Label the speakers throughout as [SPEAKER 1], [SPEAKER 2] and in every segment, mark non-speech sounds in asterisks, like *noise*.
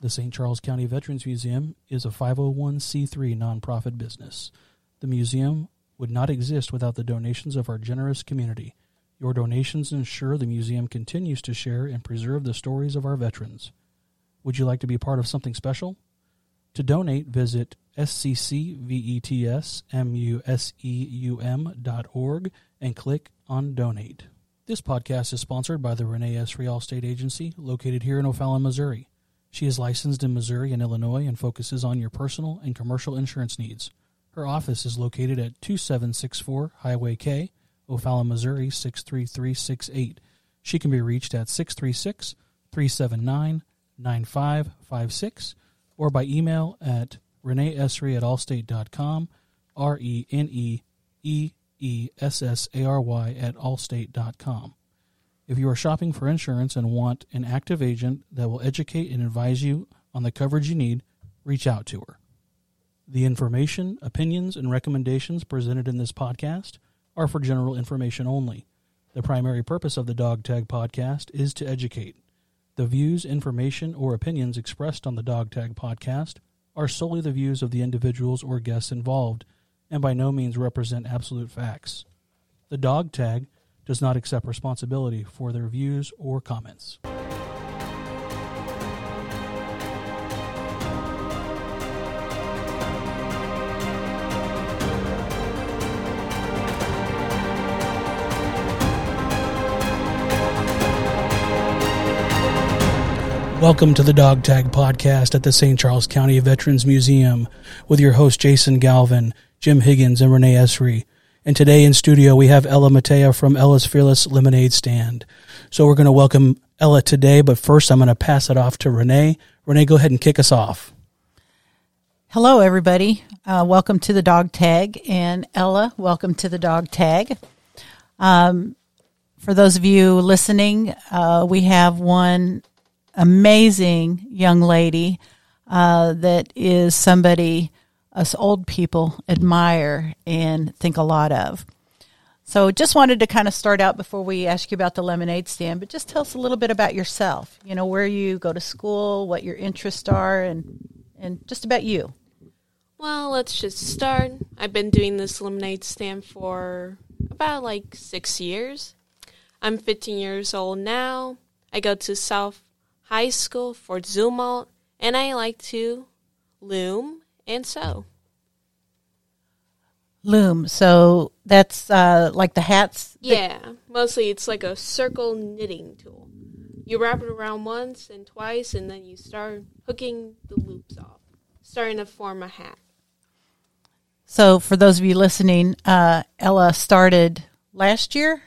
[SPEAKER 1] The St. Charles County Veterans Museum is a 501c3 nonprofit business. The museum would not exist without the donations of our generous community. Your donations ensure the museum continues to share and preserve the stories of our veterans. Would you like to be part of something special? To donate, visit sccvetsmuseum.org and click on Donate. This podcast is sponsored by the Renee Essary Allstate Agency, located here in O'Fallon, Missouri. She is licensed in Missouri and Illinois and focuses on your personal and commercial insurance needs. Her office is located at 2764 Highway K, O'Fallon, Missouri 63368. She can be reached at 636 379 9556 or by email at reneeessary at allstate.com, R E N E E E S S A R Y at allstate.com. If you are shopping for insurance and want an active agent that will educate and advise you on the coverage you need, reach out to her. The information, opinions, and recommendations presented in this podcast are for general information only. The primary purpose of the Dog Tag podcast is to educate. The views, information, or opinions expressed on the Dog Tag podcast are solely the views of the individuals or guests involved and by no means represent absolute facts. The Dog Tag does not accept responsibility for their views or comments. Welcome to the Dog Tag Podcast at the St. Charles County Veterans Museum with your host Jason Galvin, Jim Higgins, and Renee Essary. And today in studio we have Ella Matea from Ella's Fearless Lemonade Stand. So we're going to welcome Ella today, but first I'm going to pass it off to Renee. Renee, go ahead and kick us off.
[SPEAKER 2] Hello, everybody. Uh, welcome to the Dog Tag, and Ella, welcome to the Dog Tag. Um, for those of you listening, uh, we have one amazing young lady uh, that is somebody us old people admire and think a lot of. So, just wanted to kind of start out before we ask you about the lemonade stand, but just tell us a little bit about yourself. You know, where you go to school, what your interests are, and and just about you.
[SPEAKER 3] Well, let's just start. I've been doing this lemonade stand for about like six years. I'm 15 years old now. I go to South High School Fort Zumwalt, and I like to loom and sew.
[SPEAKER 2] Loom. So that's uh, like the hats.
[SPEAKER 3] Yeah, mostly it's like a circle knitting tool. You wrap it around once and twice, and then you start hooking the loops off, starting to form a hat.
[SPEAKER 2] So for those of you listening, uh, Ella started last year,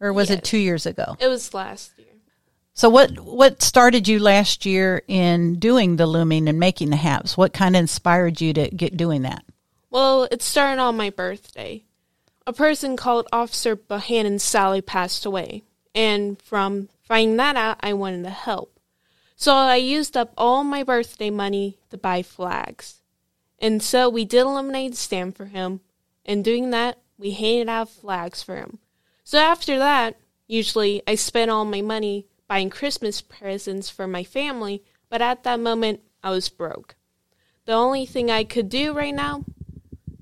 [SPEAKER 2] or was it two years ago?
[SPEAKER 3] It was last year.
[SPEAKER 2] So what what started you last year in doing the looming and making the hats? What kind of inspired you to get doing that?
[SPEAKER 3] Well, it started on my birthday. A person called Officer Bohannon Sally passed away, and from finding that out, I wanted to help. So I used up all my birthday money to buy flags. And so we did a lemonade stand for him, and doing that, we handed out flags for him. So after that, usually I spent all my money buying Christmas presents for my family, but at that moment, I was broke. The only thing I could do right now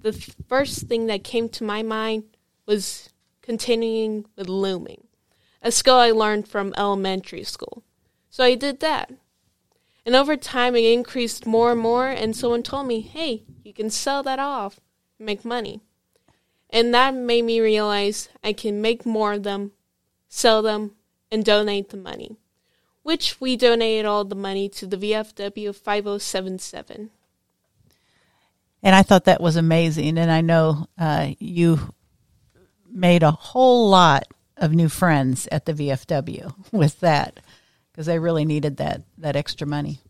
[SPEAKER 3] the first thing that came to my mind was continuing with looming, a skill I learned from elementary school. So I did that. And over time, it increased more and more, and someone told me, hey, you can sell that off and make money. And that made me realize I can make more of them, sell them, and donate the money, which we donated all the money to the VFW 5077.
[SPEAKER 2] And I thought that was amazing. And I know uh, you made a whole lot of new friends at the VFW with that because they really needed that that extra money.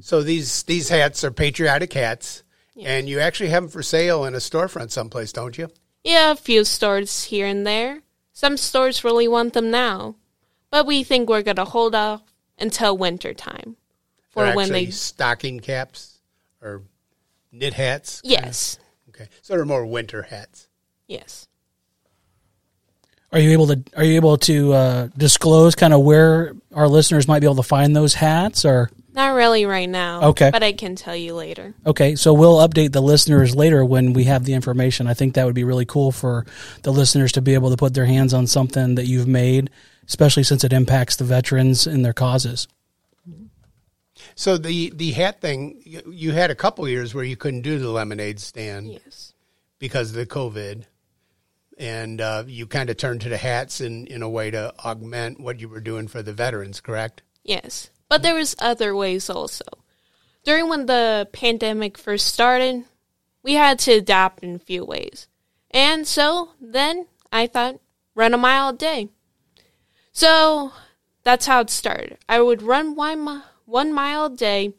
[SPEAKER 4] So these these hats are patriotic hats, and you actually have them for sale in a storefront someplace, don't you?
[SPEAKER 3] Yeah, a few stores here and there. Some stores really want them now, but we think we're gonna hold off until winter time for
[SPEAKER 4] They're
[SPEAKER 3] when
[SPEAKER 4] actually
[SPEAKER 3] they.
[SPEAKER 4] stocking caps or knit hats.
[SPEAKER 3] Yes,
[SPEAKER 4] Okay, so they're more winter hats.
[SPEAKER 3] yes.
[SPEAKER 1] Are you able to Are you able to uh, disclose kind of where our listeners might be able to find those hats? Or
[SPEAKER 3] Not really right now.
[SPEAKER 1] Okay.
[SPEAKER 3] But I can tell you later.
[SPEAKER 1] Okay, so we'll update the listeners later when we have the information. I think that would be really cool for the listeners to be able to put their hands on something that you've made, especially since it impacts the veterans and their causes.
[SPEAKER 4] So the the hat thing, you, you had a couple years where you couldn't do the lemonade stand
[SPEAKER 3] Yes.
[SPEAKER 4] because of the COVID, and uh, you kind of turned to the hats in in a way to augment what you were doing for the veterans. Correct?
[SPEAKER 3] Yes. But there was other ways also. During when the pandemic first started, we had to adapt in a few ways. And so then I thought run a mile a day. So that's how it started. I would run one, one mile a day,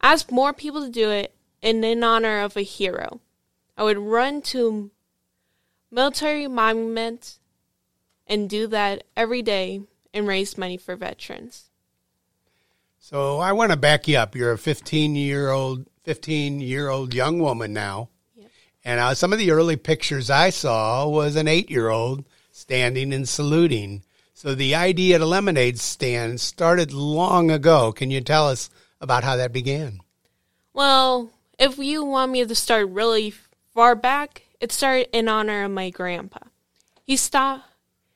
[SPEAKER 3] ask more people to do it, and in honor of a hero. I would run to military monuments and do that every day and raise money for veterans.
[SPEAKER 4] So I want to back you up. You're a 15 year old, 15 year old young woman now. And uh, some of the early pictures I saw was an eight year old standing and saluting. So the idea at a lemonade stand started long ago. Can you tell us about how that began?
[SPEAKER 3] Well, if you want me to start really far back, it started in honor of my grandpa. He stopped,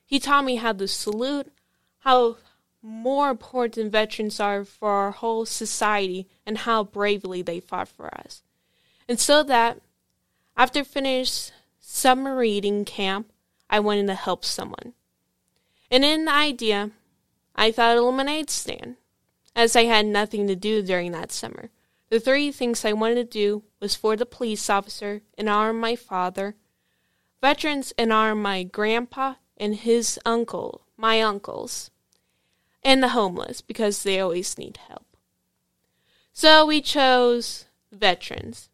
[SPEAKER 3] he taught me how to salute, how more important veterans are for our whole society, and how bravely they fought for us. And so that after finished summer reading camp, I wanted to help someone. And in the idea, I thought a lemonade stand, as I had nothing to do during that summer. The three things I wanted to do was for the police officer and of my father, veterans and of my grandpa and his uncle, my uncles, and the homeless because they always need help. So we chose veterans.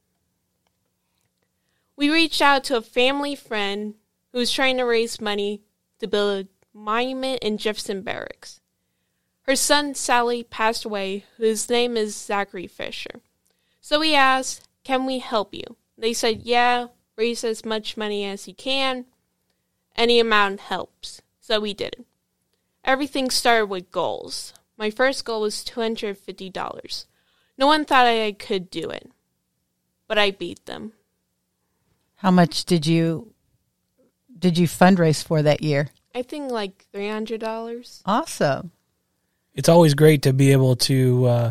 [SPEAKER 3] We reached out to a family friend who was trying to raise money to build a monument in Jefferson Barracks. Her son Sally passed away, whose name is Zachary Fisher. So we asked, Can we help you? They said, Yeah, raise as much money as you can. Any amount helps. So we did it. Everything started with goals. My first goal was $250. No one thought I could do it, but I beat them.
[SPEAKER 2] How much did you did you fundraise for that year?
[SPEAKER 3] I think like $300.
[SPEAKER 2] Awesome.
[SPEAKER 1] It's always great to be able to uh,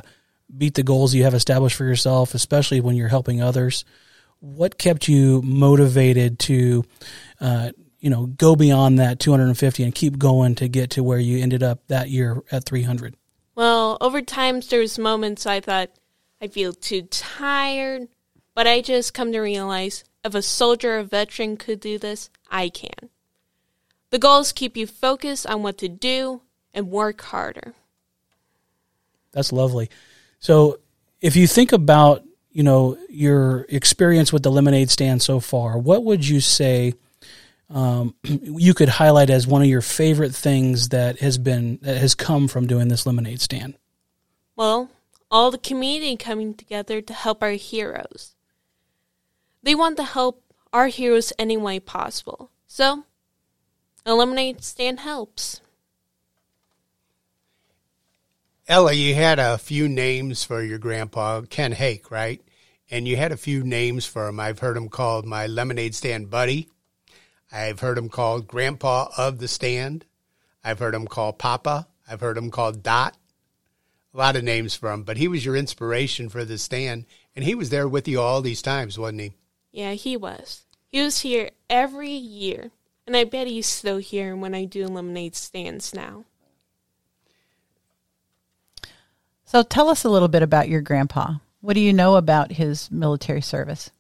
[SPEAKER 1] beat the goals you have established for yourself, especially when you're helping others. What kept you motivated to, uh, you know, go beyond that 250 and keep going to get to where you ended up that year at 300?
[SPEAKER 3] Well, over time, there's moments I thought I feel too tired, but I just come to realize if a soldier or veteran could do this, I can. The goals keep you focused on what to do and work harder.
[SPEAKER 1] That's lovely. So, if you think about you know your experience with the lemonade stand so far, what would you say um, *clears throat* you could highlight as one of your favorite things that has been that has come from doing this lemonade stand?
[SPEAKER 3] Well, all the community coming together to help our heroes. They want to help our heroes any way possible. So, a lemonade stand helps.
[SPEAKER 4] Ella, you had a few names for your grandpa, Ken Hake, right? And you had a few names for him. I've heard him called my lemonade stand buddy. I've heard him called Grandpa of the Stand. I've heard him called Papa. I've heard him called Dot. A lot of names for him, but he was your inspiration for the stand, and he was there with you all these times, wasn't he?
[SPEAKER 3] Yeah, he was. He was here every year, and I bet he's still here when I do lemonade stands now.
[SPEAKER 2] So tell us a little bit about your grandpa. What do you know about his military service?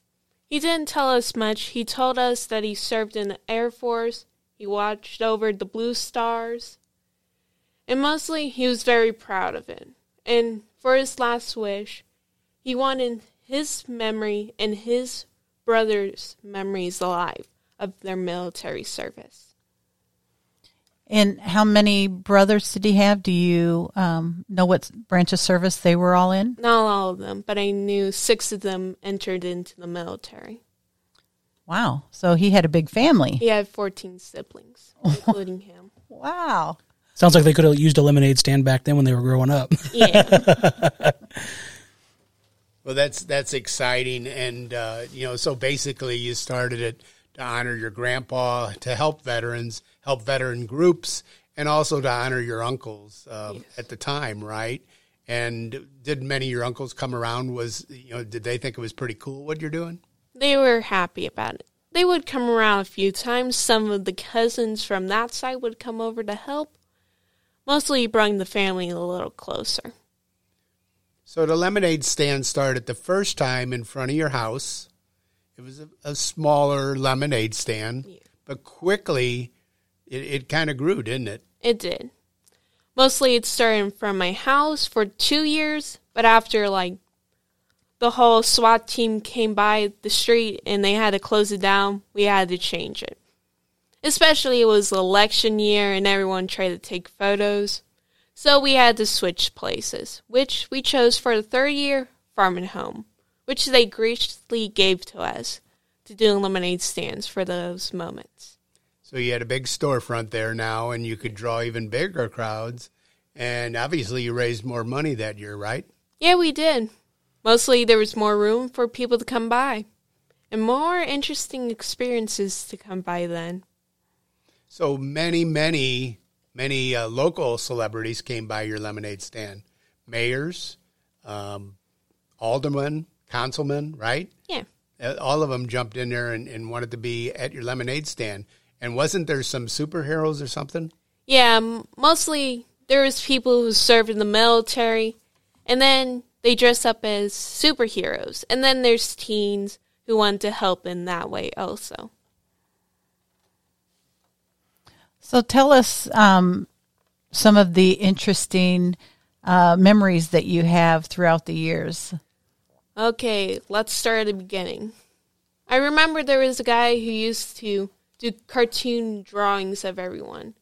[SPEAKER 3] He didn't tell us much. He told us that he served in the Air Force, he watched over the Blue Stars, and mostly he was very proud of it. And for his last wish, he wanted his memory and his brother's memories alive of their military service.
[SPEAKER 2] And how many brothers did he have? Do you um, know what branch of service they were all in?
[SPEAKER 3] Not all of them, but I knew six of them entered into the military.
[SPEAKER 2] Wow. So he had a big family.
[SPEAKER 3] He had 14 siblings, including him. *laughs*
[SPEAKER 2] Wow.
[SPEAKER 1] Sounds like they could have used a lemonade stand back then when they were growing up. *laughs*
[SPEAKER 3] Yeah. *laughs*
[SPEAKER 4] Well, that's that's exciting, and uh, you know, so basically, you started it to honor your grandpa, to help veterans, help veteran groups, and also to honor your uncles um, at the time, right? And did many of your uncles come around? Was you know, did they think it was pretty cool what you're doing?
[SPEAKER 3] they were happy about it. They would come around a few times. Some of the cousins from that side would come over to help. Mostly you bring the family a little closer.
[SPEAKER 4] So the lemonade stand started the first time in front of your house. It was a, a smaller lemonade stand, but quickly it, it kind of grew, didn't it?
[SPEAKER 3] It did. Mostly it started from my house for two years, but after like the whole SWAT team came by the street and they had to close it down, we had to change it. Especially it was election year and everyone tried to take photos. So we had to switch places, which we chose for the third year farm and home, which they graciously gave to us to do lemonade stands for those moments.
[SPEAKER 4] So you had a big storefront there now, and you could draw even bigger crowds. And obviously, you raised more money that year, right?
[SPEAKER 3] Yeah, we did. Mostly there was more room for people to come by and more interesting experiences to come by then.
[SPEAKER 4] So many, many, many uh, local celebrities came by your lemonade stand. Mayors, um, aldermen, councilmen, right?
[SPEAKER 3] Yeah.
[SPEAKER 4] Uh, All of them jumped in there and, and wanted to be at your lemonade stand. And wasn't there some superheroes or something?
[SPEAKER 3] Yeah, mostly there was people who served in the military and then they dress up as superheroes. And then there's teens who want to help in that way also.
[SPEAKER 2] So tell us um, some of the interesting uh, memories that you have throughout the years.
[SPEAKER 3] Okay, let's start at the beginning. I remember there was a guy who used to do cartoon drawings of everyone.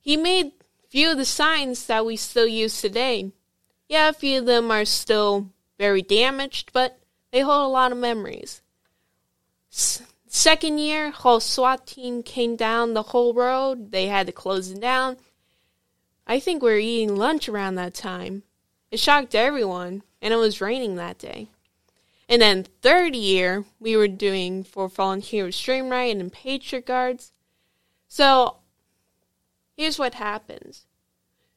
[SPEAKER 3] He made few of the signs that we still use today. Yeah, a few of them are still very damaged, but they hold a lot of memories. S- second year, whole SWAT team came down the whole road. They had to close it down. I think we were eating lunch around that time. It shocked everyone, and it was raining that day. And then third year, we were doing for Heroes Dream Ride and Patriot Guards. So here's what happens.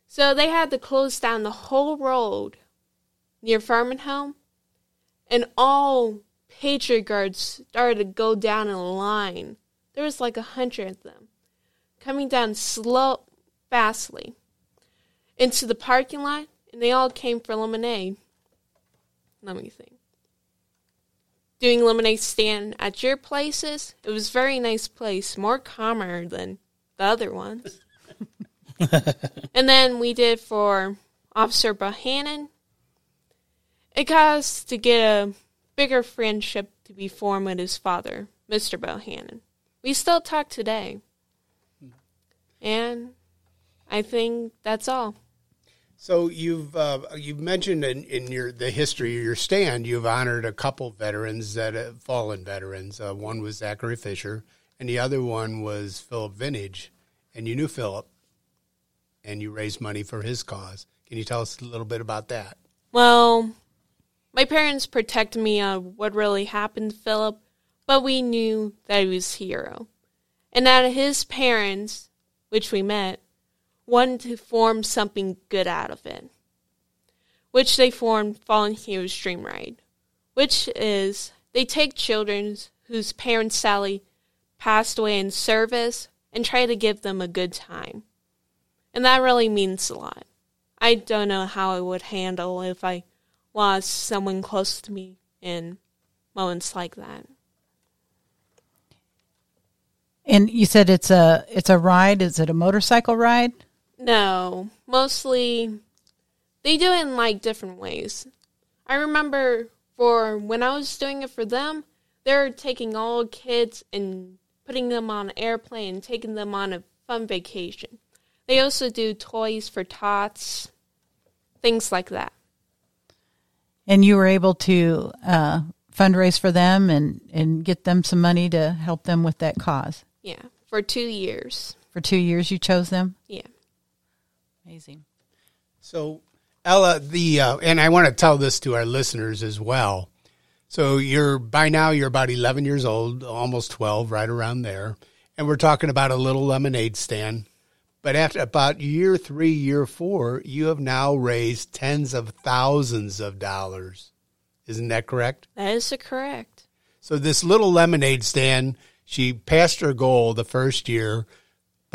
[SPEAKER 3] So they had to close down the whole road near Farm and Home, and all Patriot Guards started to go down in a line. There was like a hundred of them coming down slow, fastly into the parking lot, and they all came for lemonade. Let me think. Doing lemonade stand at your places, it was very nice place, more calmer than the other ones. *laughs* and then we did for Officer Bohannon. It us to get a bigger friendship to be formed with his father, Mr. Bohannon. We still talk today. Hmm. And I think that's all.
[SPEAKER 4] So you've uh, you've mentioned in, in your the history of your stand, you've honored a couple veterans that have fallen veterans. Uh, one was Zachary Fisher, and the other one was Philip Vintage. And you knew Philip, and you raised money for his cause. Can you tell us a little bit about that?
[SPEAKER 3] Well, my parents protected me on what really happened to Philip, but we knew that he was a hero. And that his parents, which we met, wanted to form something good out of it. Which they formed Fallen Heroes Dream Ride. Which is they take children whose parents Sally passed away in service and try to give them a good time. And that really means a lot. I don't know how I would handle if I lost someone close to me in moments like that.
[SPEAKER 2] And you said it's a it's a ride. Is it a motorcycle ride?
[SPEAKER 3] No, mostly they do it in like different ways. I remember for when I was doing it for them, they're taking all kids and putting them on an airplane and taking them on a fun vacation. They also do toys for tots, things like that.
[SPEAKER 2] And you were able to uh, fundraise for them and and get them some money to help them with that cause.
[SPEAKER 3] Yeah, for two years.
[SPEAKER 2] For two years, you chose them.
[SPEAKER 3] Yeah.
[SPEAKER 2] Amazing.
[SPEAKER 4] So, Ella, the uh, and I want to tell this to our listeners as well. So you're by now you're about 11 years old, almost 12, right around there, and we're talking about a little lemonade stand. But after about year three, year four, you have now raised tens of thousands of dollars. Isn't that correct?
[SPEAKER 3] That is correct.
[SPEAKER 4] So this little lemonade stand, she passed her goal the first year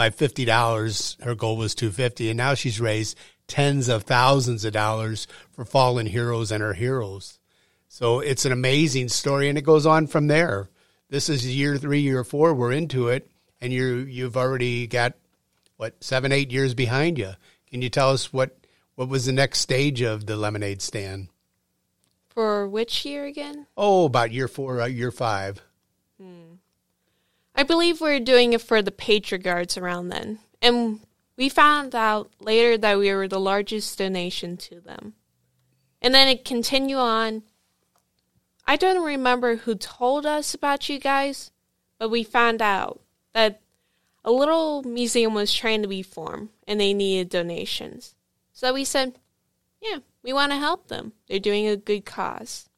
[SPEAKER 4] by fifty dollars. Her goal was two fifty, and now she's raised tens of thousands of dollars for fallen heroes and her heroes. So it's an amazing story, and it goes on from there. This is year three, year four. We're into it, and you you've already got what seven, eight years behind you. Can you tell us what what was the next stage of the lemonade stand?
[SPEAKER 3] For which year again?
[SPEAKER 4] Oh, about year four, uh, year five.
[SPEAKER 3] I believe we were doing it for the Patriots around then. And we found out later that we were the largest donation to them. And then it continued on. I don't remember who told us about you guys, but we found out that a little museum was trying to be formed and they needed donations. So we said, yeah, we want to help them. They're doing a good cause.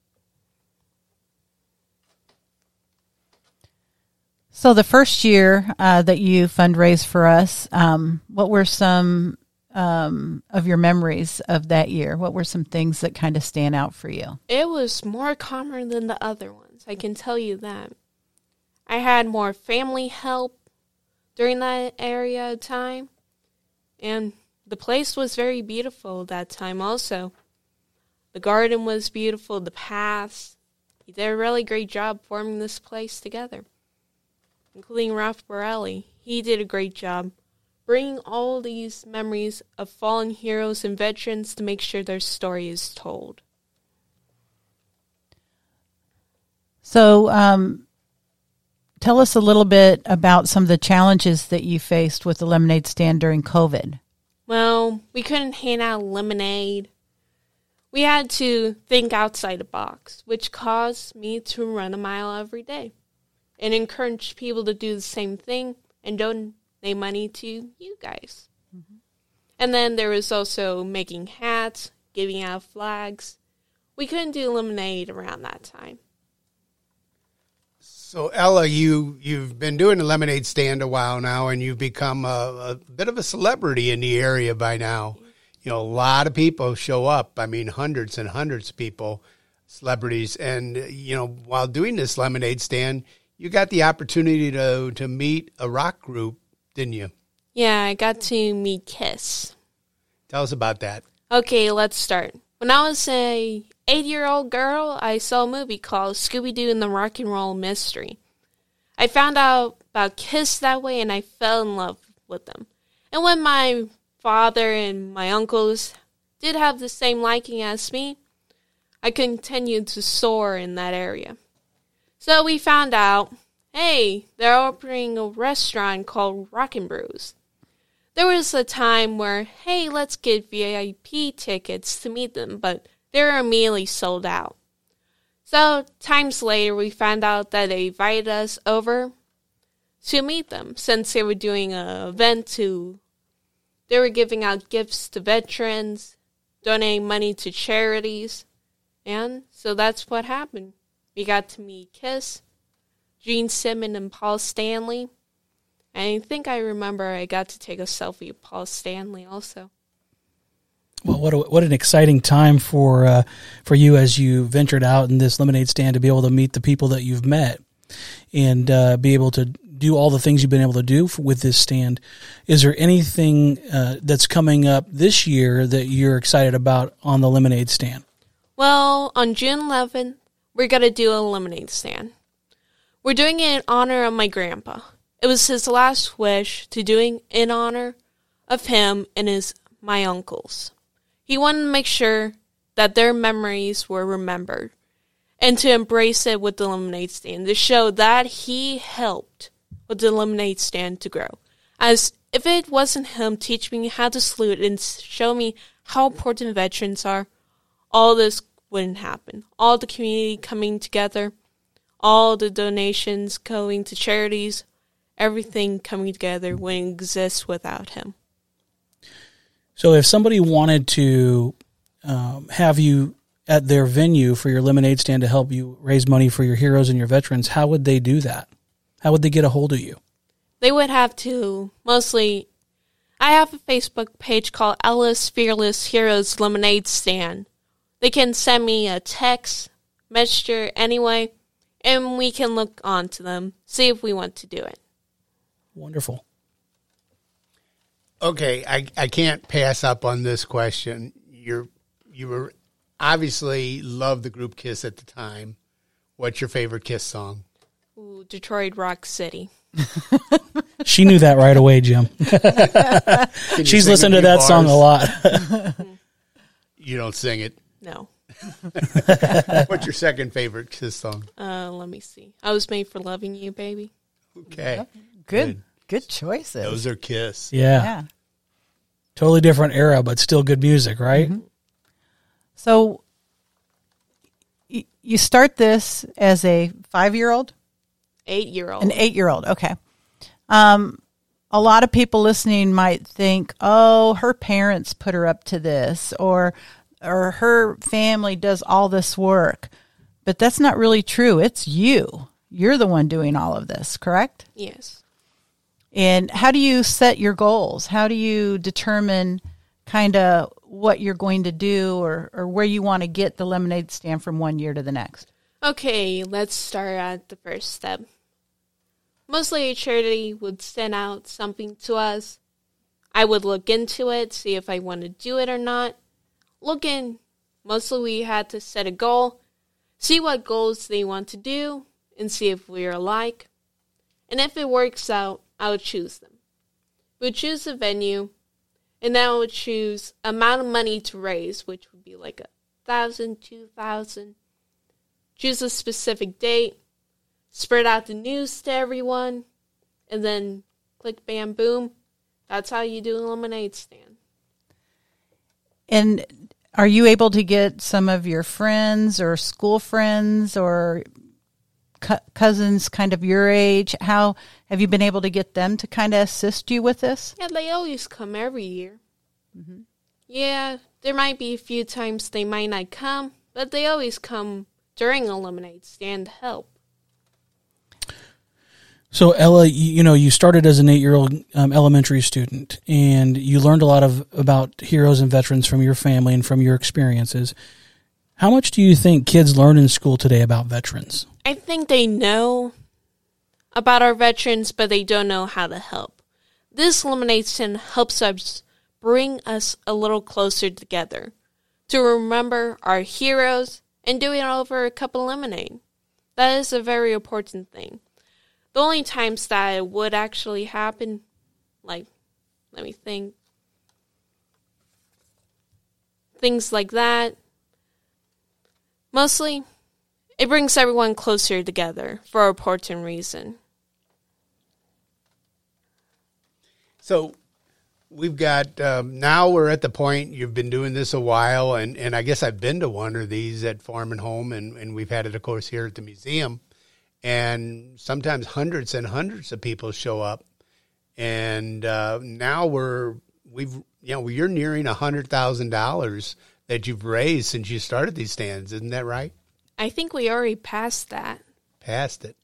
[SPEAKER 2] So the first year uh, that you fundraised for us, um, what were some um, of your memories of that year? What were some things that kind of stand out for you?
[SPEAKER 3] It was more calmer than the other ones. I can tell you that. I had more family help during that area of time, and the place was very beautiful that time also. The garden was beautiful, the paths. He did a really great job forming this place together, including Ralph Borelli. He did a great job bringing all these memories of fallen heroes and veterans to make sure their story is told.
[SPEAKER 2] So, um, tell us a little bit about some of the challenges that you faced with the lemonade stand during COVID.
[SPEAKER 3] Well, we couldn't hand out lemonade. We had to think outside the box, which caused me to run a mile every day and encourage people to do the same thing and donate money to you guys. Mm-hmm. And then there was also making hats, giving out flags. We couldn't do lemonade around that time.
[SPEAKER 4] So Ella, you you've been doing the lemonade stand a while now, and you've become a, a bit of a celebrity in the area by now. You know, a lot of people show up. I mean, hundreds and hundreds of people, celebrities, and you know, while doing this lemonade stand, you got the opportunity to to meet a rock group, didn't you?
[SPEAKER 3] Yeah, I got to meet Kiss.
[SPEAKER 4] Tell us about that.
[SPEAKER 3] Okay, let's start. When I was a eight year old girl, I saw a movie called Scooby Doo and the Rock and Roll Mystery. I found out about Kiss that way and I fell in love with them. And when my father and my uncles did have the same liking as me, I continued to soar in that area. So we found out hey, they're opening a restaurant called Rock & Brews. There was a time where, hey, let's get VIP tickets to meet them, but they were immediately sold out. So, times later, we found out that they invited us over to meet them since they were doing an event to. They were giving out gifts to veterans, donating money to charities, and so that's what happened. We got to meet Kiss, Gene Simmons, and Paul Stanley. And I think I remember I got to take a selfie with Paul Stanley also.
[SPEAKER 1] Well, what a, what an exciting time for uh, for you as you ventured out in this lemonade stand to be able to meet the people that you've met and uh, be able to do all the things you've been able to do for, with this stand. Is there anything uh, that's coming up this year that you're excited about on the lemonade stand?
[SPEAKER 3] Well, on June 11th, we're going to do a lemonade stand. We're doing it in honor of my grandpa. It was his last wish to doing in honor of him and his my uncles. He wanted to make sure that their memories were remembered and to embrace it with the lemonade stand to show that he helped with the lemonade stand to grow. As if it wasn't him teaching me how to salute and show me how important veterans are, all this wouldn't happen. All the community coming together, all the donations going to charities, everything coming together wouldn't exist without him.
[SPEAKER 1] So if somebody wanted to um, have you at their venue for your lemonade stand to help you raise money for your heroes and your veterans, how would they do that? How would they get a hold of you?
[SPEAKER 3] They would have to mostly. I have a Facebook page called Ella's Fearless Heroes Lemonade Stand. They can send me a text, messenger, anyway, and we can look onto them, see if we want to do it.
[SPEAKER 1] Wonderful.
[SPEAKER 4] Okay, I, I can't pass up on this question. You're you were obviously loved the group Kiss at the time. What's your favorite Kiss song?
[SPEAKER 3] Ooh, Detroit Rock City. *laughs*
[SPEAKER 1] She knew that right away, Jim. *laughs* She's listened to
[SPEAKER 4] few
[SPEAKER 1] that song a lot. *laughs*
[SPEAKER 4] You don't sing it.
[SPEAKER 3] No. *laughs*
[SPEAKER 4] What's your second favorite Kiss song?
[SPEAKER 3] Uh, let me see. I was made for loving you, baby.
[SPEAKER 4] Okay,
[SPEAKER 2] Good, good choices.
[SPEAKER 4] those are Kiss.
[SPEAKER 1] Yeah.
[SPEAKER 2] yeah.
[SPEAKER 1] Totally different era, but still good music, right?
[SPEAKER 2] So y- you start this as a five year old,
[SPEAKER 3] Eight year old.
[SPEAKER 2] an eight year old. Okay. Um, a lot of people listening might think, "Oh, her parents put her up to this," or or her family does all this work. But that's not really true. It's you. You're the one doing all of this, correct?
[SPEAKER 3] Yes.
[SPEAKER 2] And how do you set your goals? How do you determine kind of what you're going to do or, or where you want to get the lemonade stand from one year to the next?
[SPEAKER 3] Okay, let's start at the first step. Mostly a charity would send out something to us. I would look into it, see if I want to do it or not. Look in. Mostly we had to set a goal, see what goals they want to do, and see if we're alike. And if it works out, I would choose them. We would choose a venue, and then I would choose amount of money to raise, which would be like a thousand, two thousand choose a specific date, spread out the news to everyone, and then click bam boom. That's how you do a lemonade stand.
[SPEAKER 2] And are you able to get some of your friends or school friends or co- cousins kind of your age? How have you been able to get them to kind of assist you with this?
[SPEAKER 3] Yeah, they always come every year. Mm-hmm. Yeah, there might be a few times they might not come, but they always come during a lemonade stand to help.
[SPEAKER 1] So Ella, you, know, you started as an eight-year-old um, elementary student, and you learned a lot of about heroes and veterans from your family and from your experiences. How much do you think kids learn in school today about veterans?
[SPEAKER 3] I think they know about our veterans, but they don't know how to help. This lemonade stand helps us bring us a little closer together to remember our heroes and do it over a cup of lemonade. That is a very important thing. The only times that it would actually happen, like, let me think, things like that, mostly it brings everyone closer together for a important reason.
[SPEAKER 4] So we've got um, now we're at the point you've been doing this a while, and, and I guess I've been to one of these at Farm and Home, and, and we've had it, of course, here at the museum. And sometimes hundreds and hundreds of people show up, and uh, now we're we've you know you're nearing a hundred thousand dollars that you've raised since you started these stands, isn't that right?
[SPEAKER 3] I think we already passed that.
[SPEAKER 4] Passed it.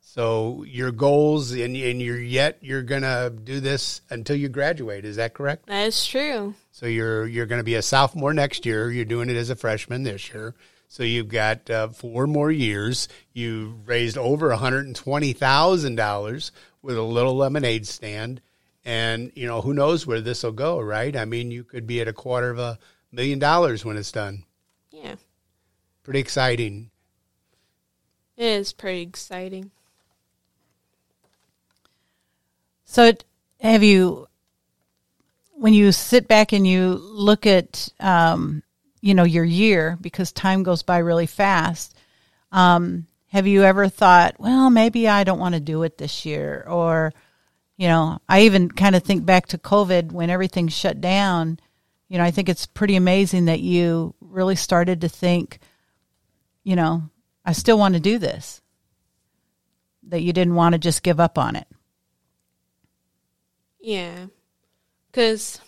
[SPEAKER 4] So your goals, and and you're yet you're gonna do this until you graduate. Is that correct?
[SPEAKER 3] That is true.
[SPEAKER 4] So you're you're going to be a sophomore next year. You're doing it as a freshman this year. So you've got uh, four more years. You raised over one hundred and twenty thousand dollars with a little lemonade stand, and you know who knows where this will go, right? I mean, you could be at a quarter of a million dollars when it's done.
[SPEAKER 3] Yeah,
[SPEAKER 4] Pretty exciting.
[SPEAKER 3] it is pretty exciting.
[SPEAKER 2] So, have you, when you sit back and you look at, um, you know, your year because time goes by really fast. Um, have you ever thought, well, maybe I don't want to do it this year, or, you know, I even kind of think back to COVID when everything shut down. You know, I think it's pretty amazing that you really started to think, you know, I still want to do this. That you didn't want to just give up on it.
[SPEAKER 3] Yeah, Because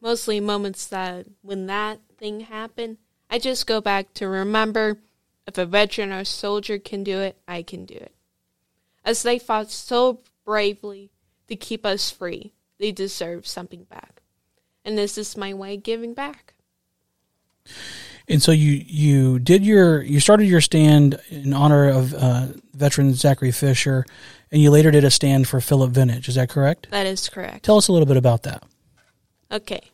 [SPEAKER 3] mostly moments that when that thing happened, I just go back to remember if a veteran or soldier can do it, I can do it. As they fought so bravely to keep us free, they deserve something back. And this is my way of giving back.
[SPEAKER 1] And so you you did your you started your stand in honor of uh, veteran Zachary Fisher, and you later did a stand for Philip Vintage. Is that correct?
[SPEAKER 3] That is correct.
[SPEAKER 1] Tell us a little bit about that.
[SPEAKER 3] Okay.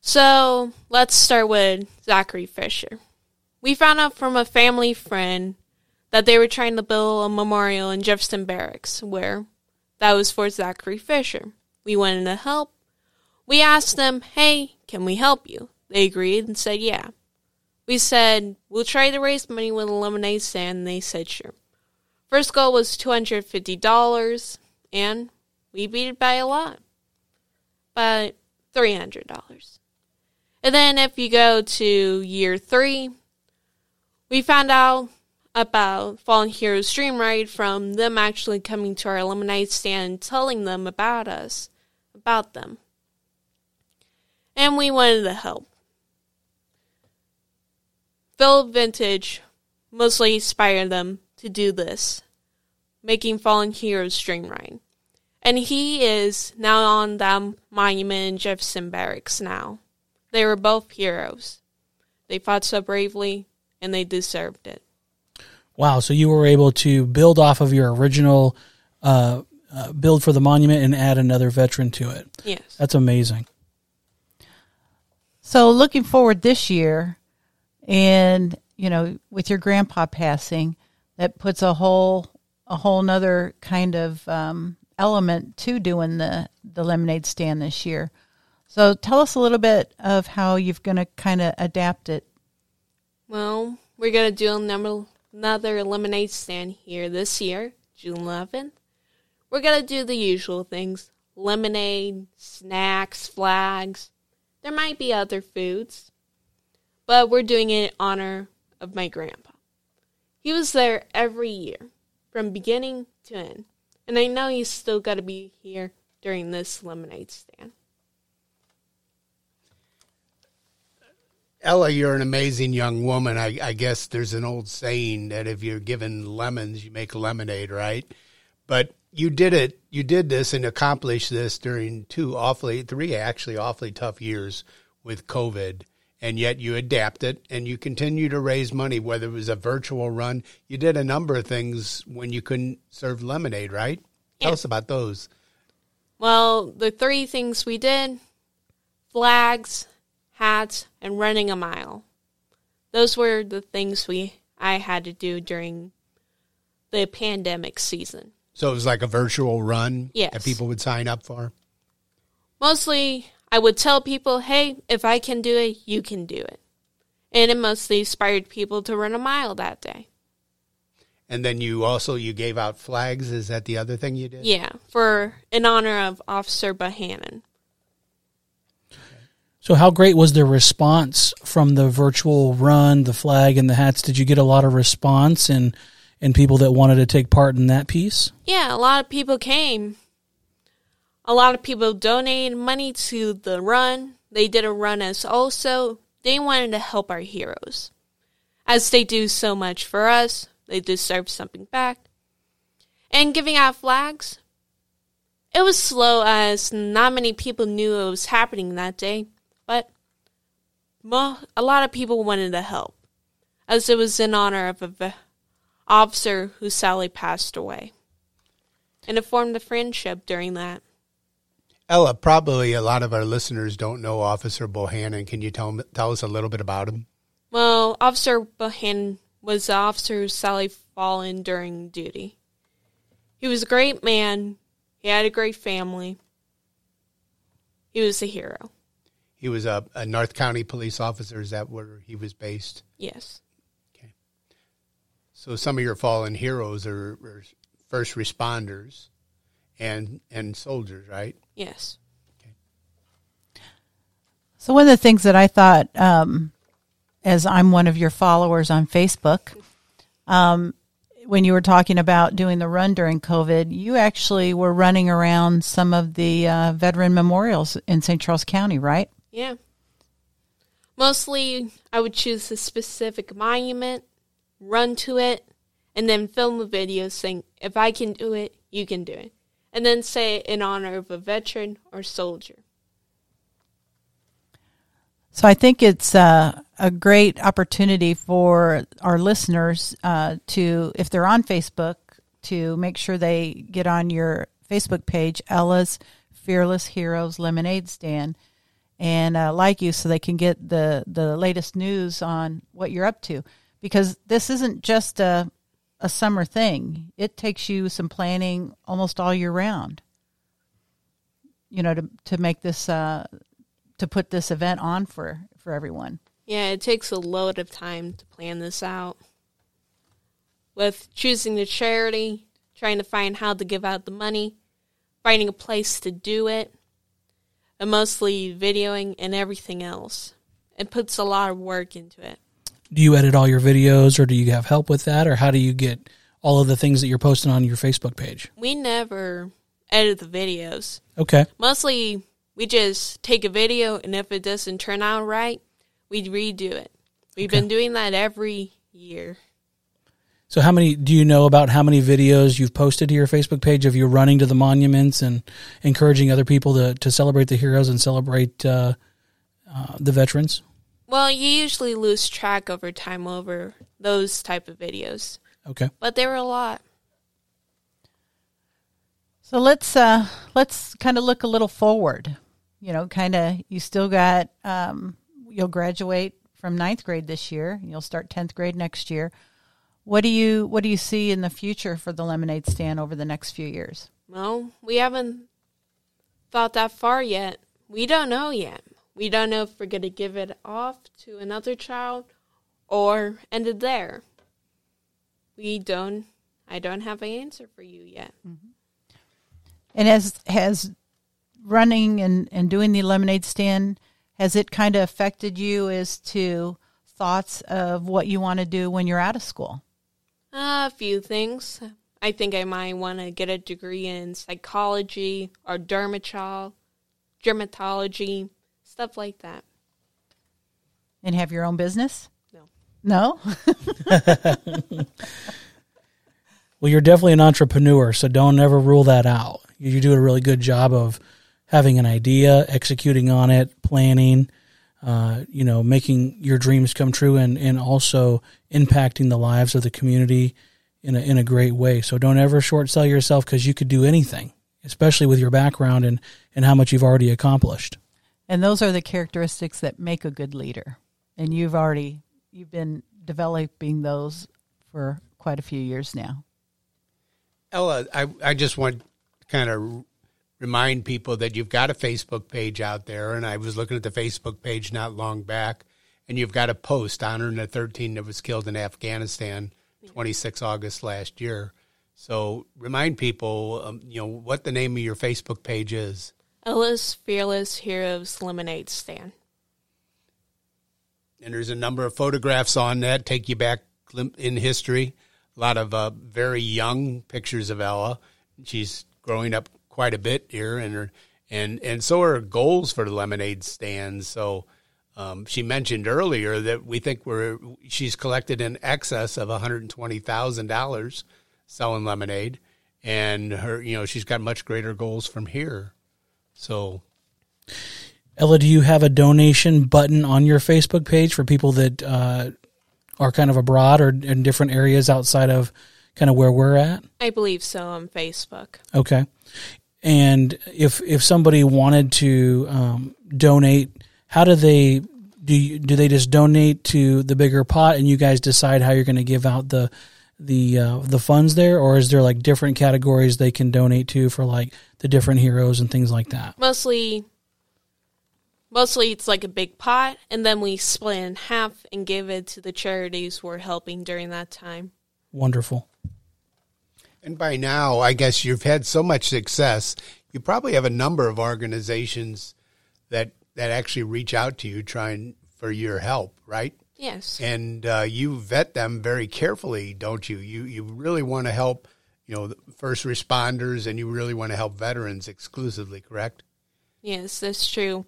[SPEAKER 3] So let's start with Zachary Fisher. We found out from a family friend that they were trying to build a memorial in Jefferson Barracks, where that was for Zachary Fisher. We wanted to help. We asked them, hey, can we help you? They agreed and said, yeah. We said, we'll try to raise money with a lemonade stand, and they said, sure. First goal was $250, and we beat it by a lot. by $300. And then if you go to year three, we found out about Fallen Heroes Dream Ride from them actually coming to our lemonade stand and telling them about us, about them. And we wanted to help. Philip Vintage mostly inspired them to do this, making Fallen Heroes Dream Ride. And he is now on that monument in Jefferson Barracks now. They were both heroes. They fought so bravely, and they deserved it.
[SPEAKER 1] Wow! So you were able to build off of your original uh, uh, build for the monument and add another veteran to it.
[SPEAKER 3] Yes.
[SPEAKER 1] That's amazing.
[SPEAKER 2] So looking forward this year, and you know, with your grandpa passing, that puts a whole a whole nother kind of um, element to doing the the lemonade stand this year. So tell us a little bit of how you're going to kind of adapt it.
[SPEAKER 3] Well, we're going to do another, another lemonade stand here this year, June 11th. We're going to do the usual things lemonade, snacks, flags. There might be other foods, but we're doing it in honor of my grandpa. He was there every year, from beginning to end, and I know he's still got to be here during this lemonade stand.
[SPEAKER 4] Ella, you're an amazing young woman. I, I, guess there's an old saying that if you're given lemons, you make lemonade, right? But you did it. You did this and accomplished this during two awfully, three actually awfully tough years with COVID. And yet you adapted and you continue to raise money, whether it was a virtual run. You did a number of things when you couldn't serve lemonade, right? Tell us about those.
[SPEAKER 3] Well, the three things we did flags, hats, and running a mile. Those were the things we I had to do during the pandemic season.
[SPEAKER 4] So it was like a virtual run
[SPEAKER 3] Yes.
[SPEAKER 4] that people would sign up for.
[SPEAKER 3] Mostly, I would tell people, hey, if I can do it, you can do it. And it mostly inspired people to run a mile that day.
[SPEAKER 4] And then you also you gave out flags. Is that the other thing you did?
[SPEAKER 3] Yeah, for in honor of Officer Bohannon.
[SPEAKER 1] So how great was the response from the virtual run, the flag, and the hats? Did you get a lot of response and and people that wanted to take part in that piece?
[SPEAKER 3] Yeah, a lot of people came. A lot of people donated money to the run. They did a run as also. They wanted to help our heroes. As they do so much for us, they deserve something back. And giving out flags, it was slow as not many people knew it was happening that day, a lot of people wanted to help, as it was in honor of a officer who sadly passed away. And it formed a friendship during that.
[SPEAKER 4] Ella, probably a lot of our listeners don't know Officer Bohannon. Can you tell tell us a little bit about him?
[SPEAKER 3] Well, Officer Bohannon was the officer who sadly fallen during duty. He was a great man. He had a great family. He was a hero.
[SPEAKER 4] He was a, a North County police officer. Is that where he was based?
[SPEAKER 3] Yes. Okay.
[SPEAKER 4] So some of your fallen heroes are, are first responders and and soldiers, right?
[SPEAKER 3] Yes. Okay.
[SPEAKER 2] So one of the things that I thought, um, as I'm one of your followers on Facebook, um, when you were talking about doing the run during COVID, you actually were running around some of the uh, veteran memorials in St. Charles County, right?
[SPEAKER 3] Yeah. Mostly, I would choose a specific monument, run to it, and then film a video saying, if I can do it, you can do it. And then say it in honor of a veteran or soldier.
[SPEAKER 2] So I think it's uh, a great opportunity for our listeners uh, to, if they're on Facebook, to make sure they get on your Facebook page, Ella's Fearless Heroes Lemonade Stand, and uh, like you, so they can get the the latest news on what you're up to. Because this isn't just a a summer thing; it takes you some planning almost all year round. You know, to to make this uh, to put this event on for for everyone.
[SPEAKER 3] Yeah, it takes a load of time to plan this out. With choosing the charity, trying to find how to give out the money, finding a place to do it, and mostly videoing and everything else. It puts a lot of work into it.
[SPEAKER 1] Do you edit all your videos or do you have help with that or how do you get all of the things that you're posting on your Facebook page?
[SPEAKER 3] We never edit the videos.
[SPEAKER 1] Okay.
[SPEAKER 3] Mostly we just take a video and if it doesn't turn out right, we redo it. We've
[SPEAKER 1] Okay.
[SPEAKER 3] been doing that every year.
[SPEAKER 1] So how many do you know about how many videos you've posted to your Facebook page of you running to the monuments and encouraging other people to, to celebrate the heroes and celebrate uh, uh, the veterans?
[SPEAKER 3] Well, you usually lose track over time over those type of videos,
[SPEAKER 1] Okay.
[SPEAKER 3] but there were a lot.
[SPEAKER 2] So let's uh, let's kind of look a little forward. You know, kind of you still got um, you'll graduate from ninth grade this year. You'll start tenth grade next year. What do you what do you see in the future for the lemonade stand over the next few years?
[SPEAKER 3] Well, we haven't thought that far yet. We don't know yet. We don't know if we're going to give it off to another child or end it there. We don't. I don't have an answer for you yet. Mm-hmm.
[SPEAKER 2] And has has running and, and doing the lemonade stand has it kind of affected you as to thoughts of what you want to do when you're out of school?
[SPEAKER 3] A few things. I think I might want to get a degree in psychology or dermatol, dermatology, stuff like that.
[SPEAKER 2] And have your own business?
[SPEAKER 3] No.
[SPEAKER 2] No? *laughs*
[SPEAKER 1] Well, you're definitely an entrepreneur, so don't ever rule that out. You do a really good job of having an idea, executing on it, planning, uh, you know, making your dreams come true, and, and also impacting the lives of the community in a, in a great way. So don't ever short sell yourself because you could do anything, especially with your background and, and how much you've already accomplished.
[SPEAKER 2] And those are the characteristics that make a good leader. And you've already you've been developing those for quite a few years now.
[SPEAKER 4] Ella, I, I just want to kind of remind people that you've got a Facebook page out there, and I was looking at the Facebook page not long back, and you've got a post honoring the 13 that was killed in Afghanistan, 26 August last year. So remind people, um, you know, what the name of your Facebook page is.
[SPEAKER 3] Ella's Fearless Heroes Lemonade Stand.
[SPEAKER 4] and there's a number of photographs on that take you back in history. A lot of uh, very young pictures of Ella. She's growing up quite a bit here, and her, and and so are her goals for the lemonade stand. So um, she mentioned earlier that we think we're she's collected in excess of one hundred twenty thousand dollars selling lemonade, and her you know she's got much greater goals from here. So
[SPEAKER 1] Ella, do you have a donation button on your Facebook page for people that uh, are kind of abroad or in different areas outside of kind of where we're at?
[SPEAKER 3] I believe so on Facebook.
[SPEAKER 1] Okay. And if if somebody wanted to um, donate, how do they do? You, do they just donate to the bigger pot, and you guys decide how you're going to give out the the uh, the funds there, or is there like different categories they can donate to for like the different heroes and things like that?
[SPEAKER 3] Mostly, mostly it's like a big pot, and then we split it in half and give it to the charities we're helping during that time.
[SPEAKER 1] Wonderful.
[SPEAKER 4] And by now, I guess you've had so much success, you probably have a number of organizations that that actually reach out to you trying for your help, right?
[SPEAKER 3] Yes.
[SPEAKER 4] and uh, you vet them very carefully, don't you? You you really want to help, you know, the first responders, and you really want to help veterans exclusively, correct?
[SPEAKER 3] Yes, that's true.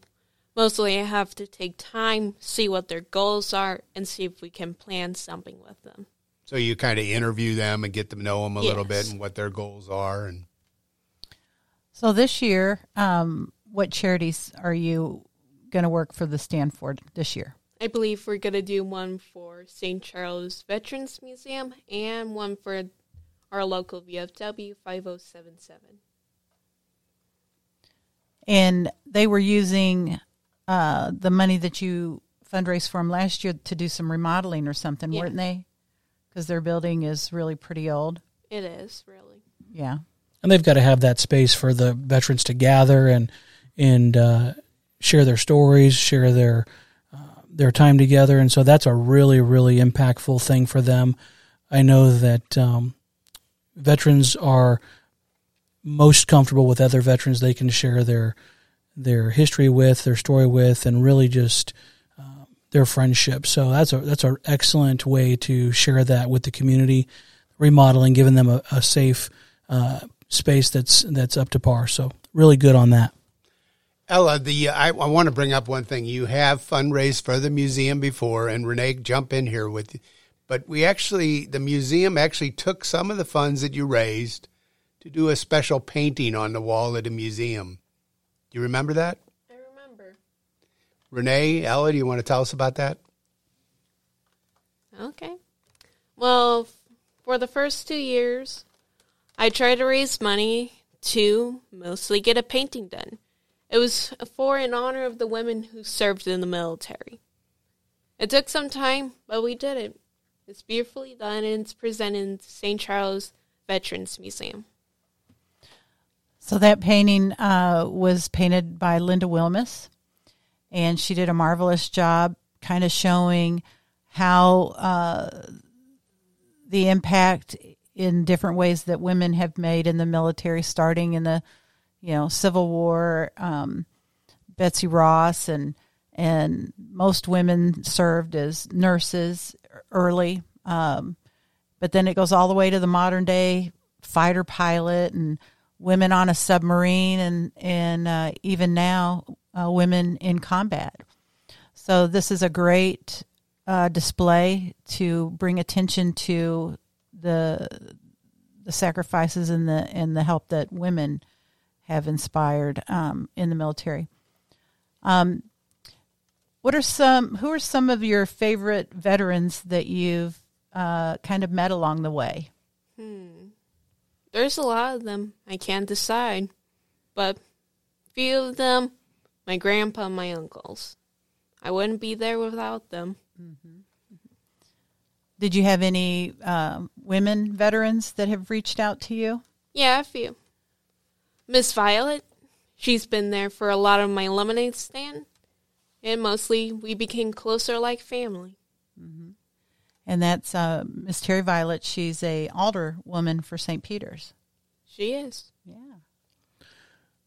[SPEAKER 3] Mostly I have to take time, see what their goals are, and see if we can plan something with them.
[SPEAKER 4] So you kind of interview them and get to know them a little bit and what their goals are, and
[SPEAKER 2] So this year, um, what charities are you going to work for the Stanford this year?
[SPEAKER 3] I believe we're going to do one for St. Charles Veterans Museum and one for our local VFW 5077.
[SPEAKER 2] And they were using uh, the money that you fundraised for them last year to do some remodeling or something,
[SPEAKER 3] Yeah.
[SPEAKER 2] weren't they? Because their building is really pretty old.
[SPEAKER 3] It is, really.
[SPEAKER 2] Yeah.
[SPEAKER 1] and they've got to have that space for the veterans to gather and and uh, share their stories, share their uh, their time together, and so that's a really really impactful thing for them. I know that um, veterans are most comfortable with other veterans they can share their their history with, their story with, and really just uh, their friendship. So that's a that's an excellent way to share that with the community, remodeling, giving them a, a safe uh, space that's that's up to par. So really good on that.
[SPEAKER 4] Ella, the uh, I, I want to bring up one thing. You have fundraised for the museum before, and Renee, jump in here with you. But we actually, the museum actually took some of the funds that you raised to do a special painting on the wall of the museum. Do you remember that?
[SPEAKER 3] I remember.
[SPEAKER 4] Renee, Ella, do you want to tell us about that?
[SPEAKER 3] Okay. Well, for the first two years, I tried to raise money to mostly get a painting done. It was for in honor of the women who served in the military. It took some time, but we did it. It's beautifully done and it's presented in St. Charles Veterans Museum.
[SPEAKER 2] So that painting uh, was painted by Linda Wilmus, and she did a marvelous job, kind of showing how uh, the impact in different ways that women have made in the military, starting in the you know Civil War. Um, Betsy Ross and and most women served as nurses early, um, but then it goes all the way to the modern day fighter pilot and women on a submarine and and uh, even now uh, women in combat. So this is a great uh, display to bring attention to the the sacrifices and the and the help that women have inspired um, in the military. Um, what are some? Who are some of your favorite veterans that you've uh, kind of met along the way?
[SPEAKER 3] There's a lot of them. I can't decide. But few of them, my grandpa and my uncles. I wouldn't be there without them.
[SPEAKER 2] Did you have any um, women veterans that have reached out to you?
[SPEAKER 3] Yeah, a few. Miss Violet, she's been there for a lot of my lemonade stand. And mostly we became closer like family. Mm-hmm.
[SPEAKER 2] And that's uh, Miss Terry Violet. She's a alder woman for St. Peter's.
[SPEAKER 3] She is.
[SPEAKER 2] Yeah.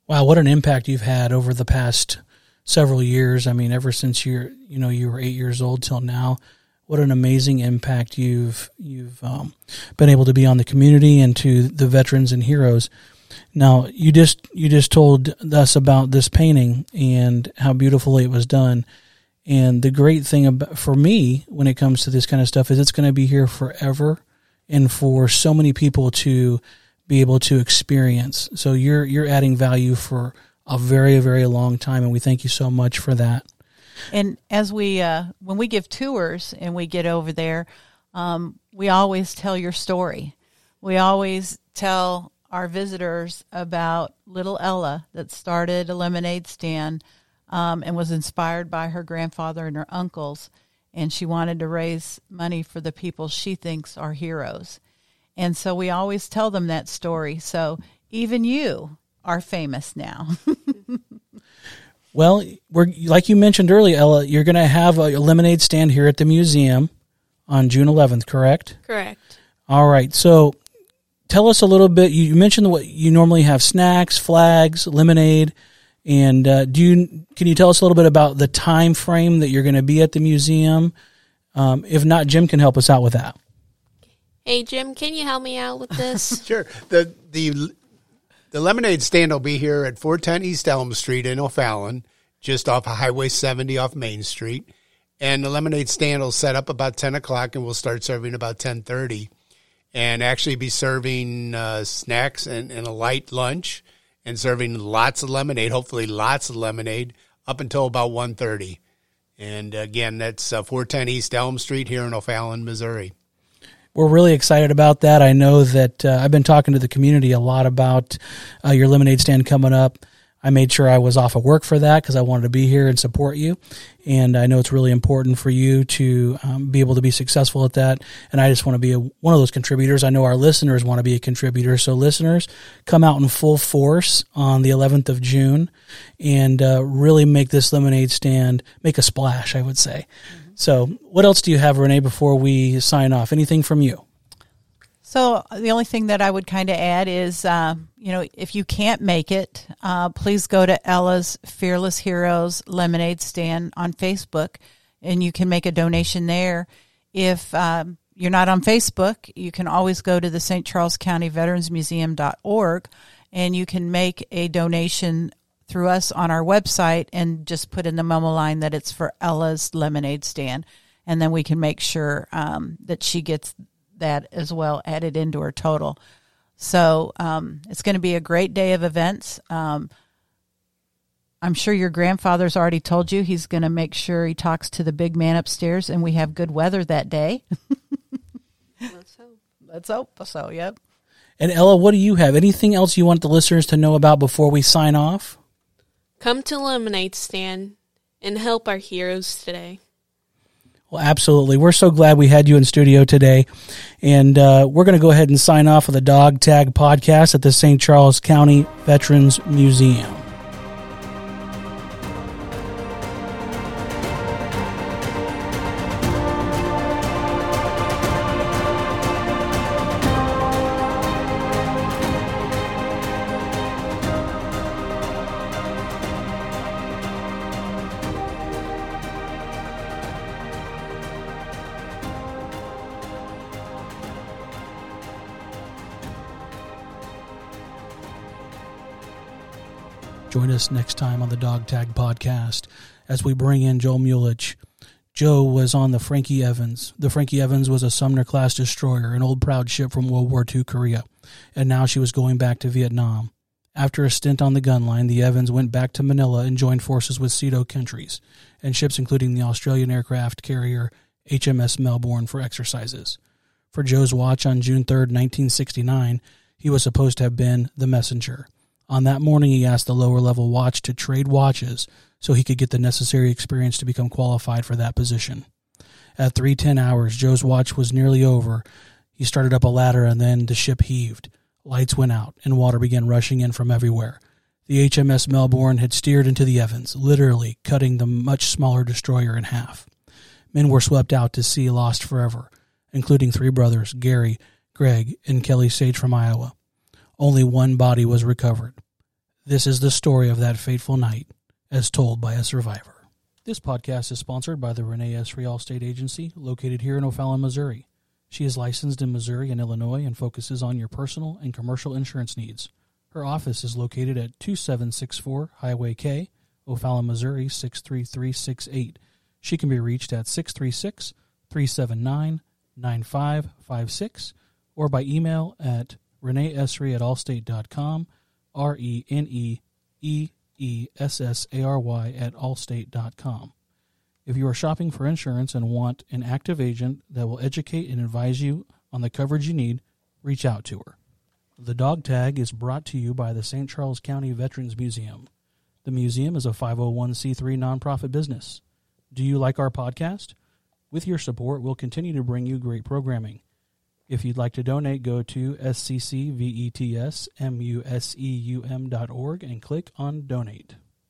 [SPEAKER 1] Wow, what an impact you've had over the past several years. I mean, ever since you're you know you were eight years old till now, what an amazing impact you've you've um, been able to be on the community and to the veterans and heroes. Now, you just you just told us about this painting and how beautifully it was done. And the great thing about for me when it comes to this kind of stuff is it's going to be here forever, and for so many people to be able to experience. So you're you're adding value for a very very long time, and we thank you so much for that.
[SPEAKER 2] And as we, uh, when we give tours and we get over there, um, we always tell your story. We always tell our visitors about little Ella that started a lemonade stand um, and was inspired by her grandfather and her uncles. And she wanted to raise money for the people she thinks are heroes. And so we always tell them that story. So even you are famous now. *laughs*
[SPEAKER 1] Well, we're like you mentioned earlier, Ella. You're going to have a lemonade stand here at the museum on June 11th, correct?
[SPEAKER 3] Correct.
[SPEAKER 1] All right. So tell us a little bit. You you mentioned what you normally have: snacks, flags, lemonade, and uh, do you can you tell us a little bit about the time frame that you're going to be at the museum? Um, if not, Jim can help us out with that.
[SPEAKER 3] Hey Jim, can you help me out with this? *laughs*
[SPEAKER 4] Sure. The the the lemonade stand will be here at 410 East Elm Street in O'Fallon, just off of Highway 70 off Main Street. And the lemonade stand will set up about 10 o'clock, and we'll start serving about 10:30, and actually be serving uh, snacks and, and a light lunch, and serving lots of lemonade. Hopefully, lots of lemonade up until about 1:30. And again, that's uh, 410 East Elm Street here in O'Fallon, Missouri.
[SPEAKER 1] We're really excited about that. I know that uh, I've been talking to the community a lot about uh, your lemonade stand coming up. I made sure I was off of work for that because I wanted to be here and support you. And I know it's really important for you to um, be able to be successful at that. And I just want to be a, one of those contributors. I know our listeners want to be a contributor. So, listeners, come out in full force on the 11th of June and uh, really make this lemonade stand make a splash, I would say. So, what else do you have, Renee, before we sign off? Anything from you?
[SPEAKER 2] So the only thing that I would kind of add is, uh, you know, if you can't make it, uh, please go to Ella's Fearless Heroes Lemonade Stand on Facebook, and you can make a donation there. If um, you're not on Facebook, you can always go to the St. Charles County Veterans Museum.org, and you can make a donation through us on our website and just put in the memo line that it's for Ella's Lemonade Stand, and then we can make sure um, that she gets that as well added into her total. So um, it's going to be a great day of events. Um, I'm sure your grandfather's already told you he's going to make sure he talks to the big man upstairs and we have good weather that day.
[SPEAKER 3] Let's hope. *laughs*
[SPEAKER 2] Let's hope so. Yep.
[SPEAKER 1] And Ella, what do you have? Anything else you want the listeners to know about before we sign off?
[SPEAKER 3] Come to Lemonade Stand and help our heroes today.
[SPEAKER 1] Well, absolutely. We're so glad we had you in studio today. And uh, we're going to go ahead and sign off with the dog tag podcast at the St. Charles County Veterans Museum. Us next time on the Dog Tag Podcast as we bring in Joe Mulich. Joe was on the Frankie Evans. The Frankie Evans was a Sumner class destroyer, an old proud ship from World War II Korea, and now she was going back to Vietnam. After a stint on the gun line, the Evans went back to Manila and joined forces with SEATO countries and ships including the Australian aircraft carrier HMS Melbourne for exercises. For Joe's watch on June 3, 1969, he was supposed to have been the messenger. On that morning, he asked the lower level watch to trade watches so he could get the necessary experience to become qualified for that position. At 3:10 hours, Joe's watch was nearly over. He started up a ladder and then the ship heaved. Lights went out and water began rushing in from everywhere. The HMS Melbourne had steered into the Evans, literally cutting the much smaller destroyer in half. Men were swept out to sea lost forever, including three brothers, Gary, Greg, and Kelly Sage from Iowa. Only one body was recovered. This is the story of that fateful night, as told by a survivor. This podcast is sponsored by the Renee Essary Allstate Agency, located here in O'Fallon, Missouri. She is licensed in Missouri and Illinois and focuses on your personal and commercial insurance needs. Her office is located at 2764 Highway K, O'Fallon, Missouri 63368. She can be reached at 636 379 9556 or by email at reneeessary at allstate.com, R E N E E E S S A R Y at allstate.com. If you are shopping for insurance and want an active agent that will educate and advise you on the coverage you need, reach out to her. The dog tag is brought to you by the St. Charles County Veterans Museum. The museum is a 501c3 nonprofit business. Do you like our podcast? With your support, we'll continue to bring you great programming. If you'd like to donate, go to sccvetsmuseum.org and click on donate.